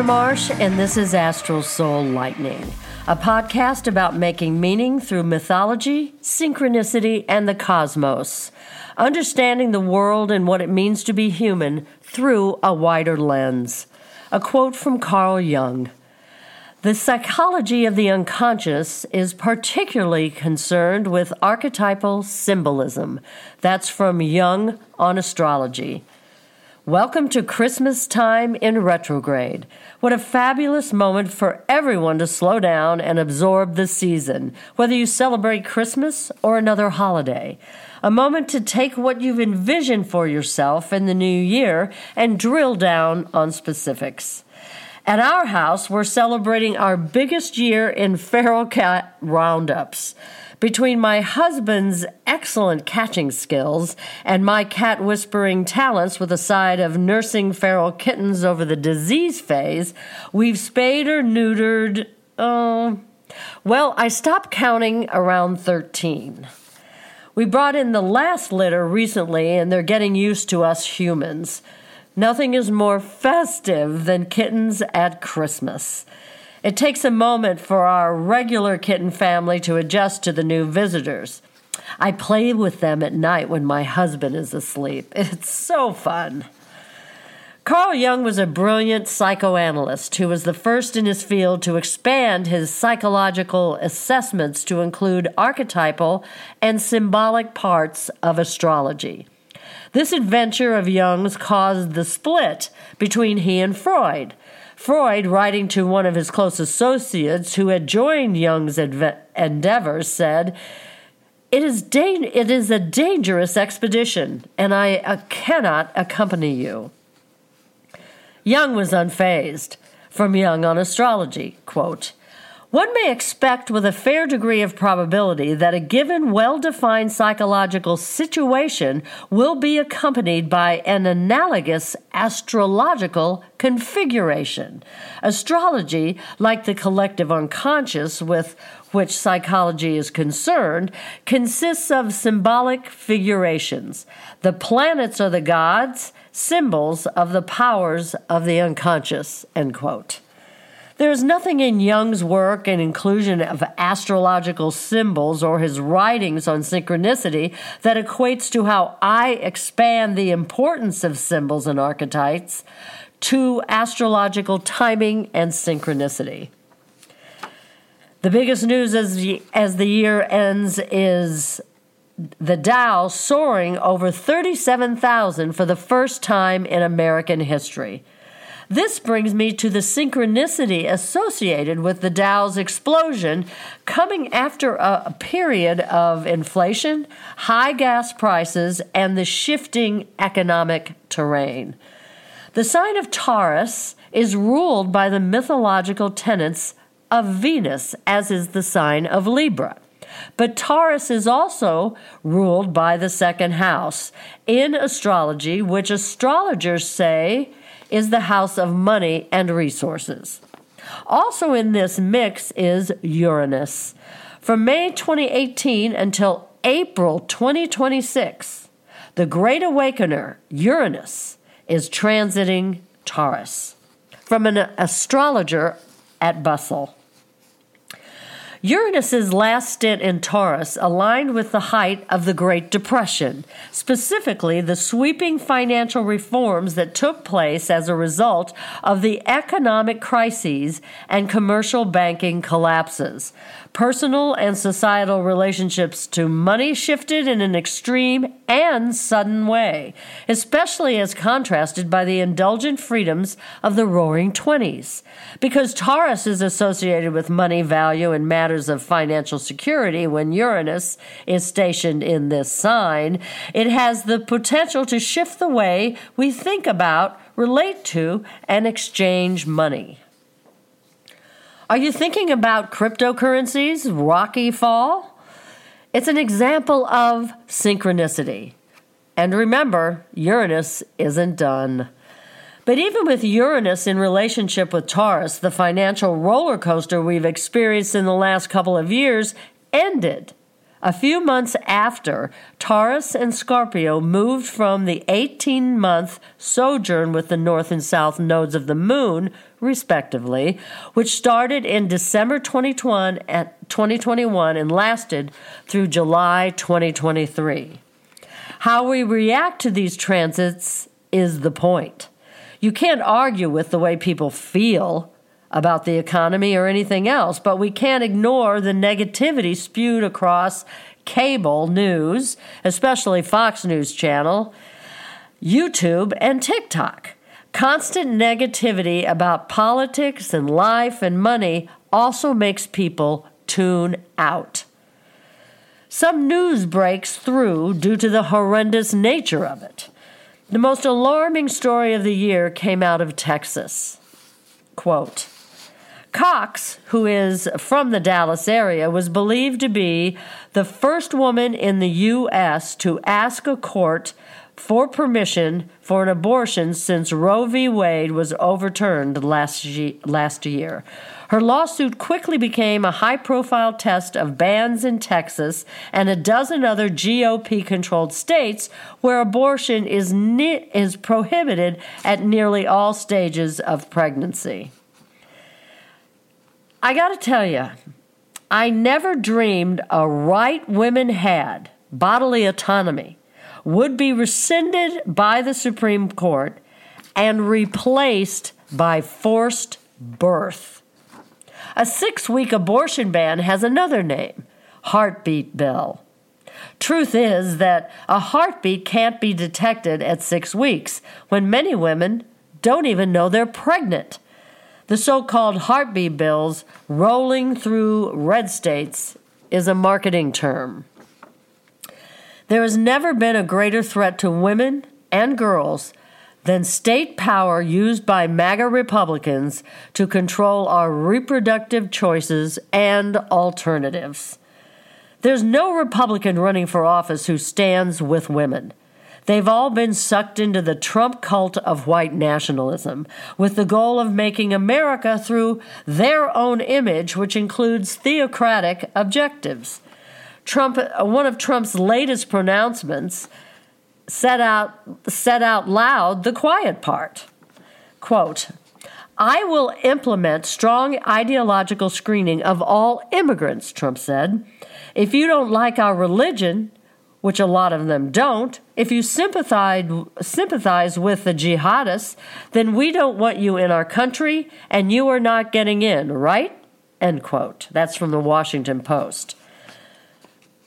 Taylor Marsh, and this is Astral Soul Lightning, a podcast about making meaning through mythology, synchronicity, and the cosmos, understanding the world and what it means to be human through a wider lens. A quote from Carl Jung. The psychology of the unconscious is particularly concerned with archetypal symbolism. That's from Jung on astrology. Welcome to Christmas time in retrograde. What a fabulous moment for everyone to slow down and absorb the season, whether you celebrate Christmas or another holiday. A moment to take what you've envisioned for yourself in the new year and drill down on specifics. At our house, we're celebrating our biggest year in feral cat roundups. Between my husband's excellent catching skills and my cat whispering talents with a side of nursing feral kittens over the disease phase, we've spayed or neutered, oh, well, I stopped counting around 13. We brought in the last litter recently, and they're getting used to us humans. Nothing is more festive than kittens at Christmas. It takes a moment for our regular kitten family to adjust to the new visitors. I play with them at night when my husband is asleep. It's so fun. Carl Jung was a brilliant psychoanalyst who was the first in his field to expand his psychological assessments to include archetypal and symbolic parts of astrology. This adventure of Jung's caused the split between he and Freud, Freud, writing to one of his close associates who had joined Jung's adve- endeavors, said, it is, da- it is a dangerous expedition, and I uh, cannot accompany you. Jung was unfazed. From Jung on Astrology, quote, one may expect with a fair degree of probability that a given well defined psychological situation will be accompanied by an analogous astrological configuration. Astrology, like the collective unconscious with which psychology is concerned, consists of symbolic figurations. The planets are the gods, symbols of the powers of the unconscious. End quote. There is nothing in Jung's work and inclusion of astrological symbols or his writings on synchronicity that equates to how I expand the importance of symbols and archetypes to astrological timing and synchronicity. The biggest news as the, as the year ends is the Dow soaring over 37,000 for the first time in American history. This brings me to the synchronicity associated with the Dow's explosion coming after a, period of inflation, high gas prices, and the shifting economic terrain. The sign of Taurus is ruled by the mythological tenets of Venus, as is the sign of Libra. But Taurus is also ruled by the second house in astrology, which astrologers say is the house of money and resources. Also in this mix is Uranus. From May 2018 until April 2026, the Great Awakener, Uranus, is transiting Taurus. From an astrologer at Bustle. Uranus's last stint in Taurus aligned with the height of the Great Depression, specifically the sweeping financial reforms that took place as a result of the economic crises and commercial banking collapses. Personal and societal relationships to money shifted in an extreme and sudden way, especially as contrasted by the indulgent freedoms of the roaring 20s. Because Taurus is associated with money value and matters of financial security when Uranus is stationed in this sign, it has the potential to shift the way we think about, relate to, and exchange money. Are you thinking about cryptocurrencies' rocky fall? It's an example of synchronicity. And remember, Uranus isn't done. But even with Uranus in relationship with Taurus, the financial roller coaster we've experienced in the last couple of years ended A few months after, Taurus and Scorpio moved from the 18 month sojourn with the north and south nodes of the moon, respectively, which started in December 2021 and lasted through July 2023. How we react to these transits is the point. You can't argue with the way people feel about the economy or anything else, but we can't ignore the negativity spewed across cable news, especially Fox News Channel, YouTube, and TikTok. Constant negativity about politics and life and money also makes people tune out. Some news breaks through due to the horrendous nature of it. The most alarming story of the year came out of Texas. Quote, Cox, who is from the Dallas area, was believed to be the first woman in the U.S. to ask a court for permission for an abortion since Roe v. Wade was overturned last, last year. Her lawsuit quickly became a high profile test of bans in Texas and a dozen other GOP controlled states where abortion is, ne- is prohibited at nearly all stages of pregnancy. I got to tell you, I never dreamed a right women had, bodily autonomy, would be rescinded by the Supreme Court and replaced by forced birth. A six week abortion ban has another name heartbeat bill. Truth is that a heartbeat can't be detected at six weeks when many women don't even know they're pregnant the so called heartbeat bills rolling through red states is a marketing term. There has never been a greater threat to women and girls than state power used by MAGA Republicans to control our reproductive choices and alternatives. There's no Republican running for office who stands with women. They've all been sucked into the Trump cult of white nationalism with the goal of making America through their own image, which includes theocratic objectives. Trump, uh, one of Trump's latest pronouncements, said out, said out loud the quiet part. Quote, I will implement strong ideological screening of all immigrants, Trump said. If you don't like our religion, which a lot of them don't, if you sympathize, sympathize with the jihadists, then we don't want you in our country and you are not getting in, right? End quote. That's from the Washington Post.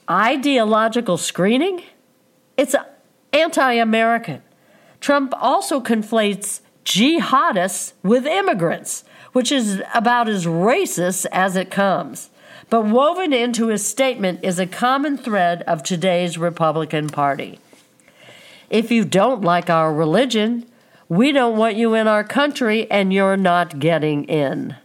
Ideological screening? It's anti American. Trump also conflates jihadists with immigrants, which is about as racist as it comes. But woven into his statement is a common thread of today's Republican Party. If you don't like our religion, we don't want you in our country and you're not getting in.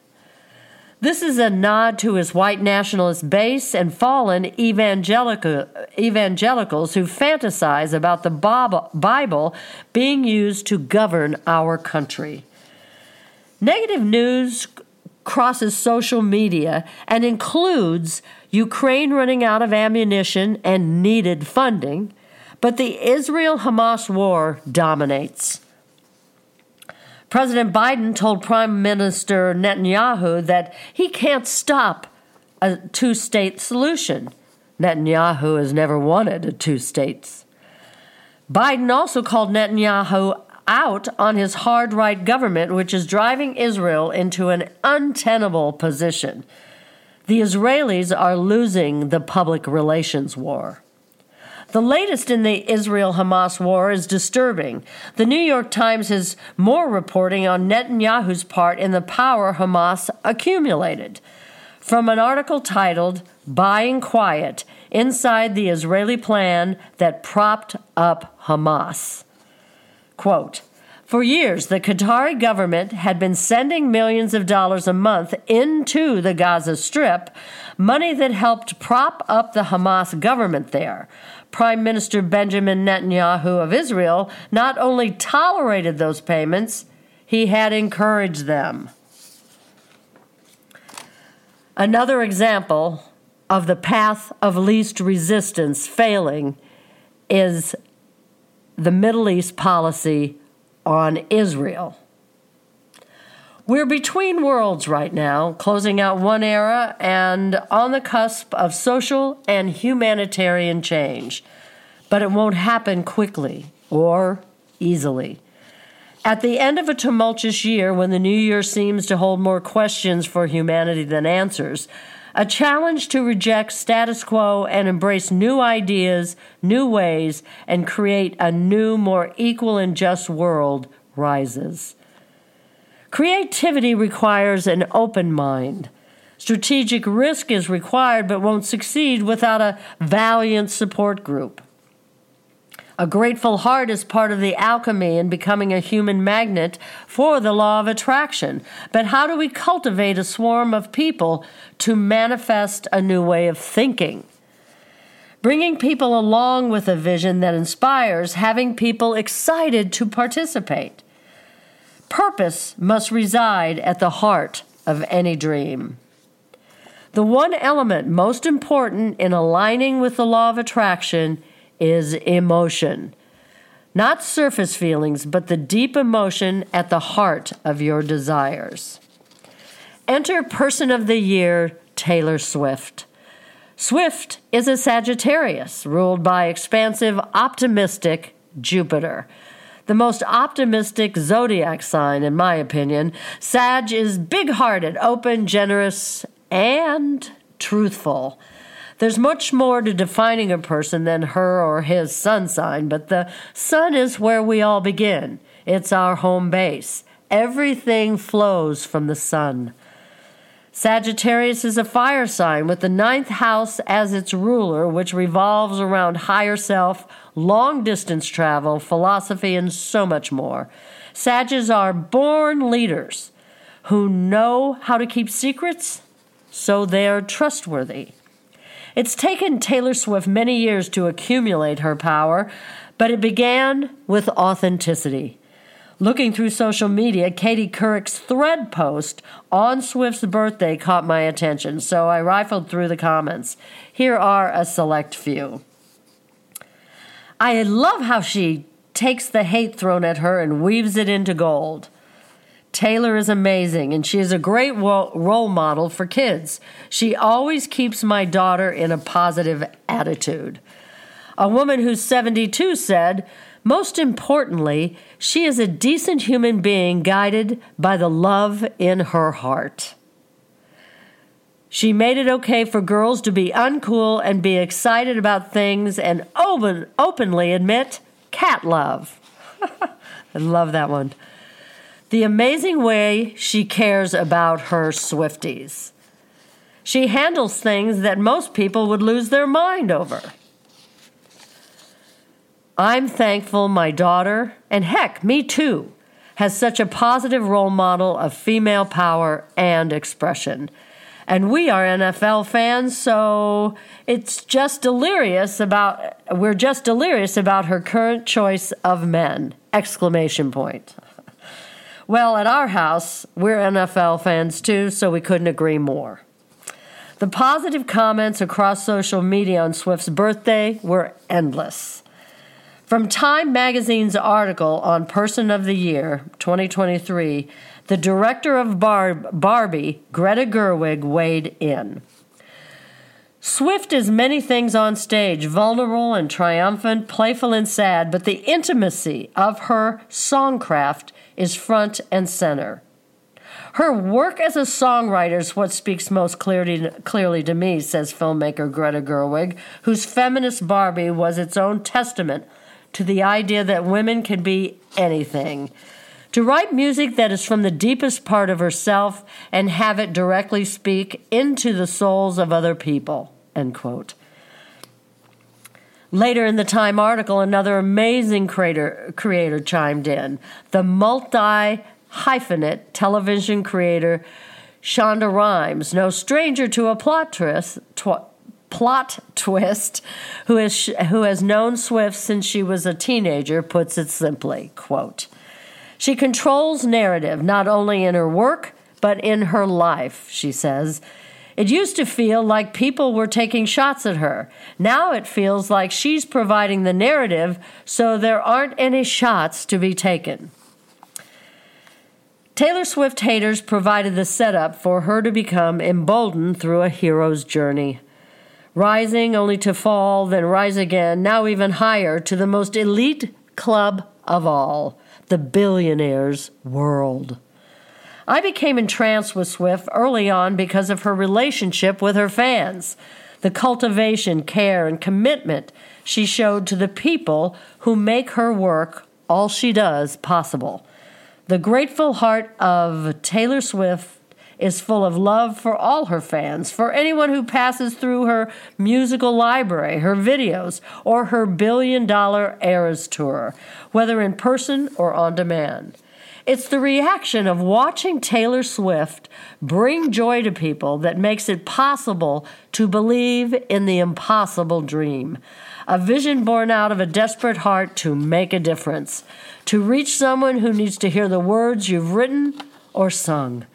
This is a nod to his white nationalist base and fallen evangelical, evangelicals who fantasize about the Bible being used to govern our country. Negative news crosses social media and includes Ukraine running out of ammunition and needed funding, but the Israel Hamas war dominates. President Biden told Prime Minister Netanyahu that he can't stop a two state solution. Netanyahu has never wanted a two states. Biden also called Netanyahu out on his hard right government, which is driving Israel into an untenable position. The Israelis are losing the public relations war. The latest in the Israel Hamas war is disturbing. The New York Times has more reporting on Netanyahu's part in the power Hamas accumulated. From an article titled Buying Quiet Inside the Israeli Plan That Propped Up Hamas. Quote, for years, the Qatari government had been sending millions of dollars a month into the Gaza Strip, money that helped prop up the Hamas government there. Prime Minister Benjamin Netanyahu of Israel not only tolerated those payments, he had encouraged them. Another example of the path of least resistance failing is the Middle East policy on Israel. We're between worlds right now, closing out one era and on the cusp of social and humanitarian change. But it won't happen quickly or easily. At the end of a tumultuous year, when the new year seems to hold more questions for humanity than answers, a challenge to reject status quo and embrace new ideas, new ways, and create a new, more equal and just world rises. Creativity requires an open mind. Strategic risk is required but won't succeed without a valiant support group. A grateful heart is part of the alchemy in becoming a human magnet for the law of attraction. But how do we cultivate a swarm of people to manifest a new way of thinking? Bringing people along with a vision that inspires, having people excited to participate. Purpose must reside at the heart of any dream. The one element most important in aligning with the law of attraction is emotion. Not surface feelings, but the deep emotion at the heart of your desires. Enter Person of the Year, Taylor Swift. Swift is a Sagittarius, ruled by expansive, optimistic Jupiter the most optimistic zodiac sign, in my opinion. Sag is big hearted, open, generous, and truthful. There's much more to defining a person than her or his sun sign, but the sun is where we all begin. It's our home base. Everything flows from the sun. Sagittarius is a fire sign with the ninth house as its ruler, which revolves around higher self, long distance travel, philosophy, and so much more. Sages are born leaders who know how to keep secrets, so they're trustworthy. It's taken Taylor Swift many years to accumulate her power, but it began with authenticity. Looking through social media, Katie Couric's thread post on Swift's birthday caught my attention, so I rifled through the comments. Here are a select few. I love how she takes the hate thrown at her and weaves it into gold. Taylor is amazing, and she is a great role model for kids. She always keeps my daughter in a positive attitude. A woman who's 72 said, most importantly, she is a decent human being guided by the love in her heart. She made it okay for girls to be uncool and be excited about things and open, openly admit cat love. I love that one. The amazing way she cares about her Swifties. She handles things that most people would lose their mind over. I'm thankful my daughter, and heck, me too, has such a positive role model of female power and expression. And we are NFL fans, so it's just delirious about we're just delirious about her current choice of men. Exclamation point. Well, at our house, we're NFL fans too, so we couldn't agree more. The positive comments across social media on Swift's birthday were endless. From Time Magazine's article on Person of the Year 2023, the director of Bar- Barbie, Greta Gerwig, weighed in. Swift is many things on stage, vulnerable and triumphant, playful and sad, but the intimacy of her songcraft is front and center. Her work as a songwriter is what speaks most clearly, clearly to me, says filmmaker Greta Gerwig, whose feminist Barbie was its own testament to the idea that women can be anything. To write music that is from the deepest part of herself and have it directly speak into the souls of other people. End quote. Later in the Time article, another amazing creator, creator chimed in. The multi hyphenate television creator Shonda Rhimes, no stranger to a plot twist, tw- plot twist, who has, who has known Swift since she was a teenager, puts it simply, quote, She controls narrative not only in her work, but in her life, she says. It used to feel like people were taking shots at her. Now it feels like she's providing the narrative, so there aren't any shots to be taken. Taylor Swift haters provided the setup for her to become emboldened through a hero's journey. Rising only to fall, then rise again, now even higher to the most elite club of all, the billionaire's world. I became entranced with Swift early on because of her relationship with her fans, the cultivation, care, and commitment she showed to the people who make her work, all she does, possible. The grateful heart of Taylor Swift is full of love for all her fans, for anyone who passes through her musical library, her videos, or her billion dollar Eras tour, whether in person or on demand. It's the reaction of watching Taylor Swift bring joy to people that makes it possible to believe in the impossible dream. A vision born out of a desperate heart to make a difference, to reach someone who needs to hear the words you've written or sung.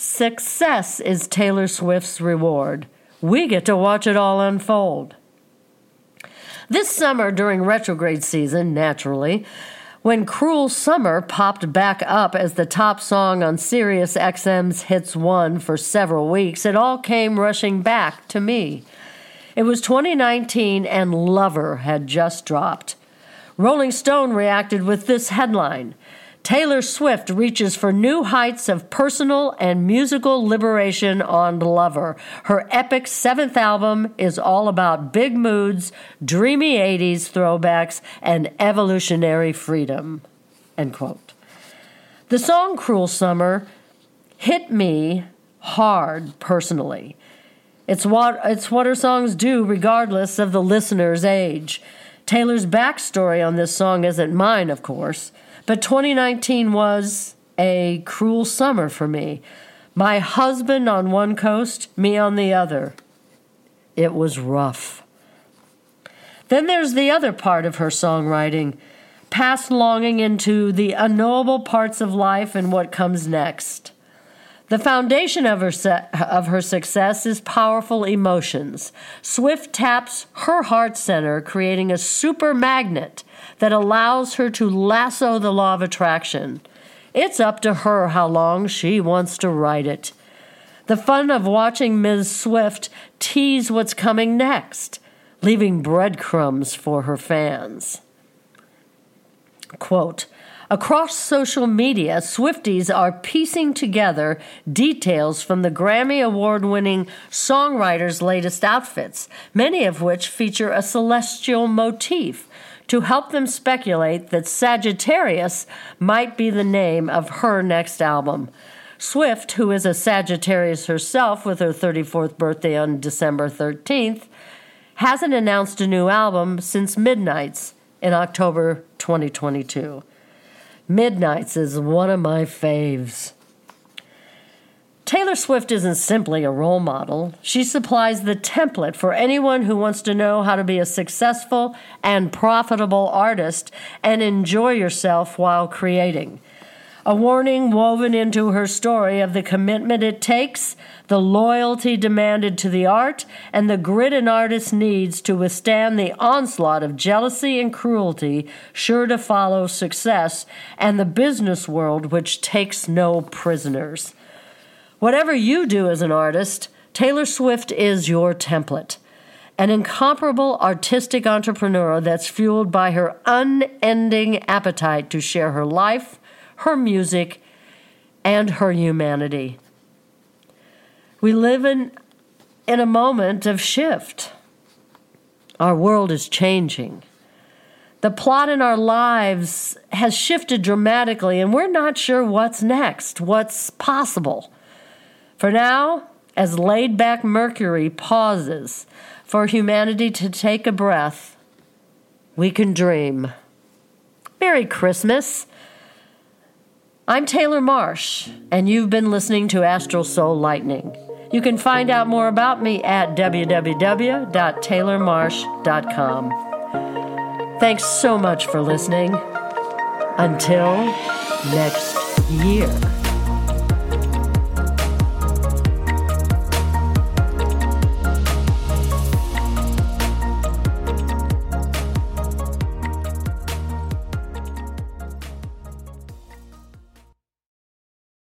Success is Taylor Swift's reward. We get to watch it all unfold. This summer, during retrograde season, naturally, when Cruel Summer popped back up as the top song on Sirius XM's Hits 1 for several weeks, it all came rushing back to me. It was 2019 and Lover had just dropped. Rolling Stone reacted with this headline Taylor Swift reaches for new heights of personal and musical liberation on Lover. Her epic seventh album is all about big moods, dreamy 80s throwbacks, and evolutionary freedom. End quote. The song Cruel Summer hit me hard personally. It's what, it's what her songs do, regardless of the listener's age. Taylor's backstory on this song isn't mine, of course. But 2019 was a cruel summer for me. My husband on one coast, me on the other. It was rough. Then there's the other part of her songwriting, past longing into the unknowable parts of life and what comes next. The foundation of her, se- of her success is powerful emotions. Swift taps her heart center, creating a super magnet that allows her to lasso the law of attraction. It's up to her how long she wants to write it. The fun of watching Ms. Swift tease what's coming next, leaving breadcrumbs for her fans. Quote, Across social media, Swifties are piecing together details from the Grammy Award winning songwriter's latest outfits, many of which feature a celestial motif, to help them speculate that Sagittarius might be the name of her next album. Swift, who is a Sagittarius herself with her 34th birthday on December 13th, hasn't announced a new album since Midnights in October 2022. Midnights is one of my faves. Taylor Swift isn't simply a role model. She supplies the template for anyone who wants to know how to be a successful and profitable artist and enjoy yourself while creating a warning woven into her story of the commitment it takes, the loyalty demanded to the art, and the grit an artist needs to withstand the onslaught of jealousy and cruelty sure to follow success, and the business world which takes no prisoners. Whatever you do as an artist, Taylor Swift is your template an incomparable artistic entrepreneur that's fueled by her unending appetite to share her life, her music, and her humanity. We live in, in a moment of shift. Our world is changing. The plot in our lives has shifted dramatically, and we're not sure what's next, what's possible. For now, as laid back Mercury pauses for humanity to take a breath, we can dream. Merry Christmas. I'm Taylor Marsh, and you've been listening to Astral Soul Lightning. You can find out more about me at www.taylormarsh.com. Thanks so much for listening. Until next year.